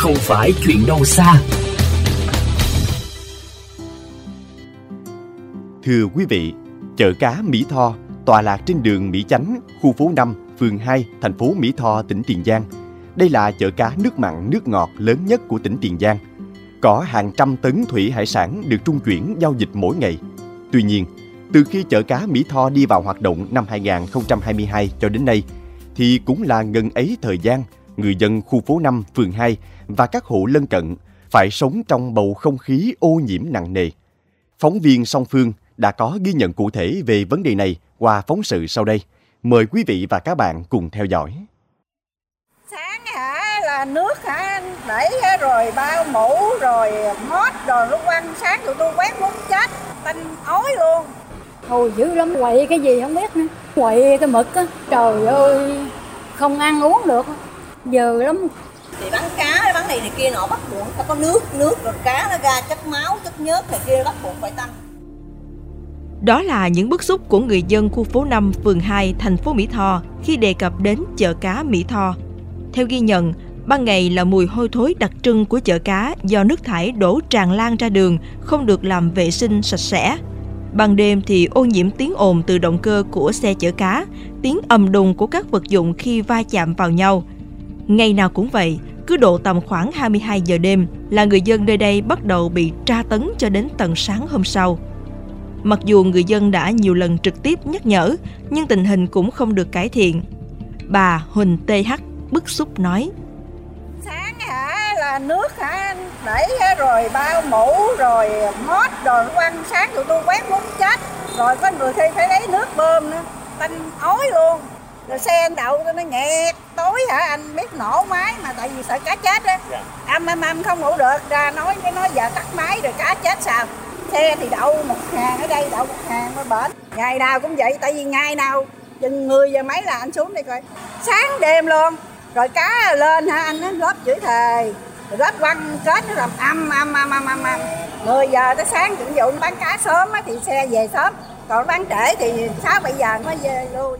không phải chuyện đâu xa. Thưa quý vị, chợ cá Mỹ Tho tọa lạc trên đường Mỹ Chánh, khu phố 5, phường 2, thành phố Mỹ Tho, tỉnh Tiền Giang. Đây là chợ cá nước mặn nước ngọt lớn nhất của tỉnh Tiền Giang. Có hàng trăm tấn thủy hải sản được trung chuyển giao dịch mỗi ngày. Tuy nhiên, từ khi chợ cá Mỹ Tho đi vào hoạt động năm 2022 cho đến nay, thì cũng là ngần ấy thời gian người dân khu phố 5, phường 2 và các hộ lân cận phải sống trong bầu không khí ô nhiễm nặng nề. Phóng viên song phương đã có ghi nhận cụ thể về vấn đề này qua phóng sự sau đây. Mời quý vị và các bạn cùng theo dõi. Sáng hả? Là nước hả? Đẩy rồi bao mũ? Rồi mót rồi lúc ăn sáng tụi tôi quét muốn chết. Tanh ối luôn. Thôi dữ lắm, quậy cái gì không biết nữa. Quậy cái mực á, trời ơi Không ăn uống được. Giờ lắm thì bán cá bán này này kia nọ bắt buộc phải có nước nước rồi cá nó ra chất máu chất nhớt này kia bắt buộc phải tăng Đó là những bức xúc của người dân khu phố 5, phường 2, thành phố Mỹ Tho khi đề cập đến chợ cá Mỹ Tho. Theo ghi nhận, ban ngày là mùi hôi thối đặc trưng của chợ cá do nước thải đổ tràn lan ra đường, không được làm vệ sinh sạch sẽ. Ban đêm thì ô nhiễm tiếng ồn từ động cơ của xe chở cá, tiếng ầm đùng của các vật dụng khi va chạm vào nhau. Ngày nào cũng vậy, cứ độ tầm khoảng 22 giờ đêm là người dân nơi đây bắt đầu bị tra tấn cho đến tận sáng hôm sau. Mặc dù người dân đã nhiều lần trực tiếp nhắc nhở, nhưng tình hình cũng không được cải thiện. Bà Huỳnh TH bức xúc nói. sáng hả? Là nước hả? Đẩy rồi bao mũ rồi mót rồi quăng sáng tụi tôi quét muốn chết. Rồi có người khi phải lấy nước bơm nữa. Tanh ói luôn rồi xe anh đậu nó nghẹt tối hả anh? Biết nổ máy mà tại vì sợ cá chết á. Âm âm âm không ngủ được ra nói cái nói giờ tắt máy rồi cá chết sao? Xe thì đậu một hàng ở đây đậu một hàng ở bển. Ngày nào cũng vậy tại vì ngày nào chừng 10 giờ mấy là anh xuống đây coi. Sáng đêm luôn. Rồi cá lên hả anh? Nó góp chửi thề. Rồi góp quăng kết nó làm âm âm âm âm âm âm. 10 giờ tới sáng chuẩn vụ bán cá sớm á thì xe về sớm. Còn bán trễ thì 6 7 giờ mới về lui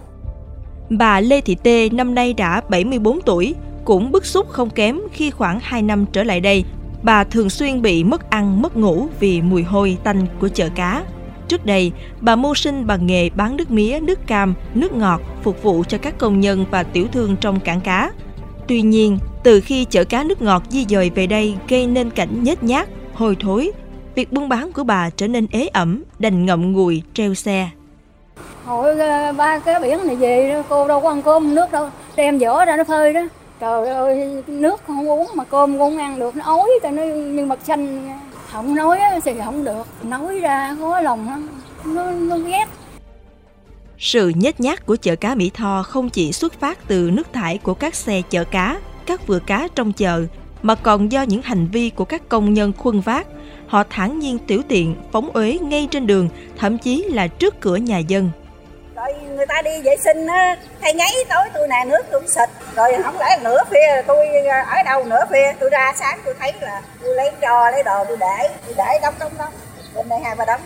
Bà Lê Thị Tê năm nay đã 74 tuổi, cũng bức xúc không kém khi khoảng 2 năm trở lại đây, bà thường xuyên bị mất ăn mất ngủ vì mùi hôi tanh của chợ cá. Trước đây, bà mưu sinh bằng nghề bán nước mía, nước cam, nước ngọt phục vụ cho các công nhân và tiểu thương trong cảng cá. Tuy nhiên, từ khi chợ cá nước ngọt di dời về đây gây nên cảnh nhếch nhác, hôi thối, việc buôn bán của bà trở nên ế ẩm, đành ngậm ngùi treo xe. Hồi ờ, ba cái biển này về đó, cô đâu có ăn cơm nước đâu. Đem vỏ ra nó phơi đó. Trời ơi, nước không uống mà cơm cũng ăn được. Nó ối cho nó như mặt xanh Không nói thì không được. Nói ra khó lòng lắm. Nó, nó ghét. Sự nhếch nhác của chợ cá Mỹ Tho không chỉ xuất phát từ nước thải của các xe chở cá, các vựa cá trong chợ, mà còn do những hành vi của các công nhân khuân vác. Họ thản nhiên tiểu tiện, phóng uế ngay trên đường, thậm chí là trước cửa nhà dân rồi người ta đi vệ sinh á hay nháy tối tôi nè nước tôi cũng xịt. Rồi không lẽ nửa phía tôi ờ, ở đâu nửa phía tôi ra sáng tôi thấy là tôi lấy trò lấy đồ tôi để tôi để đóng đóng đóng. Bên đây hai ba đóng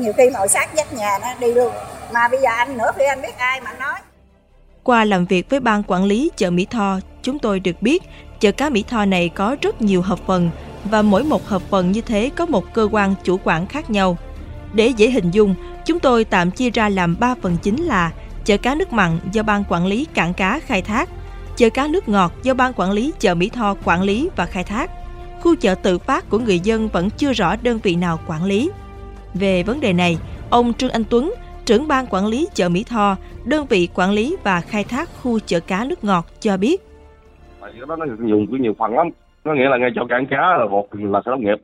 nhiều khi ngồi sát dắt nhà nó đi luôn. Mà bây giờ anh nửa phía anh biết ai mà nói. Qua làm việc với ban quản lý chợ Mỹ Tho, chúng tôi được biết chợ cá Mỹ Tho này có rất nhiều hợp phần và mỗi một hợp phần như thế có một cơ quan chủ quản khác nhau. Để dễ hình dung, chúng tôi tạm chia ra làm 3 phần chính là chợ cá nước mặn do ban quản lý cảng cá khai thác, chợ cá nước ngọt do ban quản lý chợ Mỹ Tho quản lý và khai thác. Khu chợ tự phát của người dân vẫn chưa rõ đơn vị nào quản lý. Về vấn đề này, ông Trương Anh Tuấn, trưởng ban quản lý chợ Mỹ Tho, đơn vị quản lý và khai thác khu chợ cá nước ngọt cho biết. Cái đó nó dùng của nhiều phần lắm có nghĩa là ngay chỗ cảng cá là một là sở nông nghiệp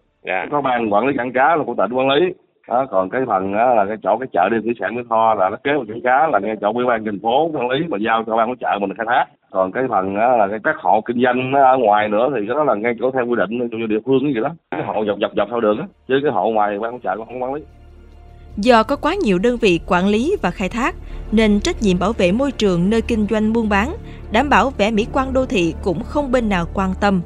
có ban quản lý cảng cá là của tỉnh quản lý đó, còn cái phần đó là cái chỗ cái chợ đi thủy sản Mỹ Tho là nó kế vào cảng cá là ngay chỗ ủy ban thành phố quản lý mà giao cho ban của chợ mình khai thác. Còn cái phần đó là cái các hộ kinh doanh ở ngoài nữa thì cái đó là ngay chỗ theo quy định cho địa phương cái gì đó. Cái hộ dọc dọc dọc theo đường á chứ cái hộ ngoài ban của chợ cũng không quản lý. Do có quá nhiều đơn vị quản lý và khai thác, nên trách nhiệm bảo vệ môi trường nơi kinh doanh buôn bán, đảm bảo vẻ mỹ quan đô thị cũng không bên nào quan tâm.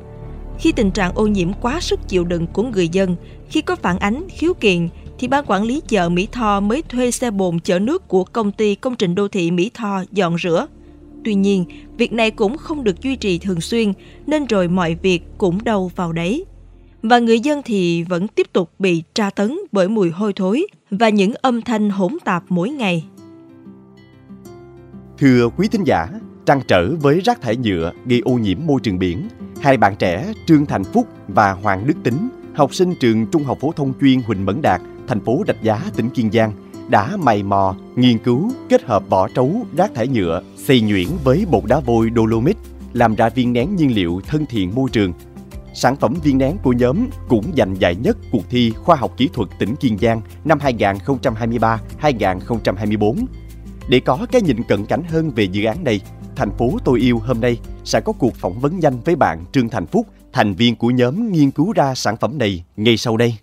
Khi tình trạng ô nhiễm quá sức chịu đựng của người dân, khi có phản ánh, khiếu kiện, thì ban quản lý chợ Mỹ Tho mới thuê xe bồn chở nước của công ty công trình đô thị Mỹ Tho dọn rửa. Tuy nhiên, việc này cũng không được duy trì thường xuyên, nên rồi mọi việc cũng đâu vào đấy. Và người dân thì vẫn tiếp tục bị tra tấn bởi mùi hôi thối và những âm thanh hỗn tạp mỗi ngày. Thưa quý thính giả, trăn trở với rác thải nhựa gây ô nhiễm môi trường biển, hai bạn trẻ Trương Thành Phúc và Hoàng Đức Tính, học sinh trường Trung học phổ thông chuyên Huỳnh Mẫn Đạt, thành phố Rạch Giá, tỉnh Kiên Giang, đã mày mò, nghiên cứu, kết hợp vỏ trấu, rác thải nhựa, xay nhuyễn với bột đá vôi Dolomit, làm ra viên nén nhiên liệu thân thiện môi trường. Sản phẩm viên nén của nhóm cũng giành giải nhất cuộc thi khoa học kỹ thuật tỉnh Kiên Giang năm 2023-2024. Để có cái nhìn cận cảnh hơn về dự án này, thành phố tôi yêu hôm nay sẽ có cuộc phỏng vấn nhanh với bạn Trương Thành Phúc, thành viên của nhóm nghiên cứu ra sản phẩm này ngay sau đây.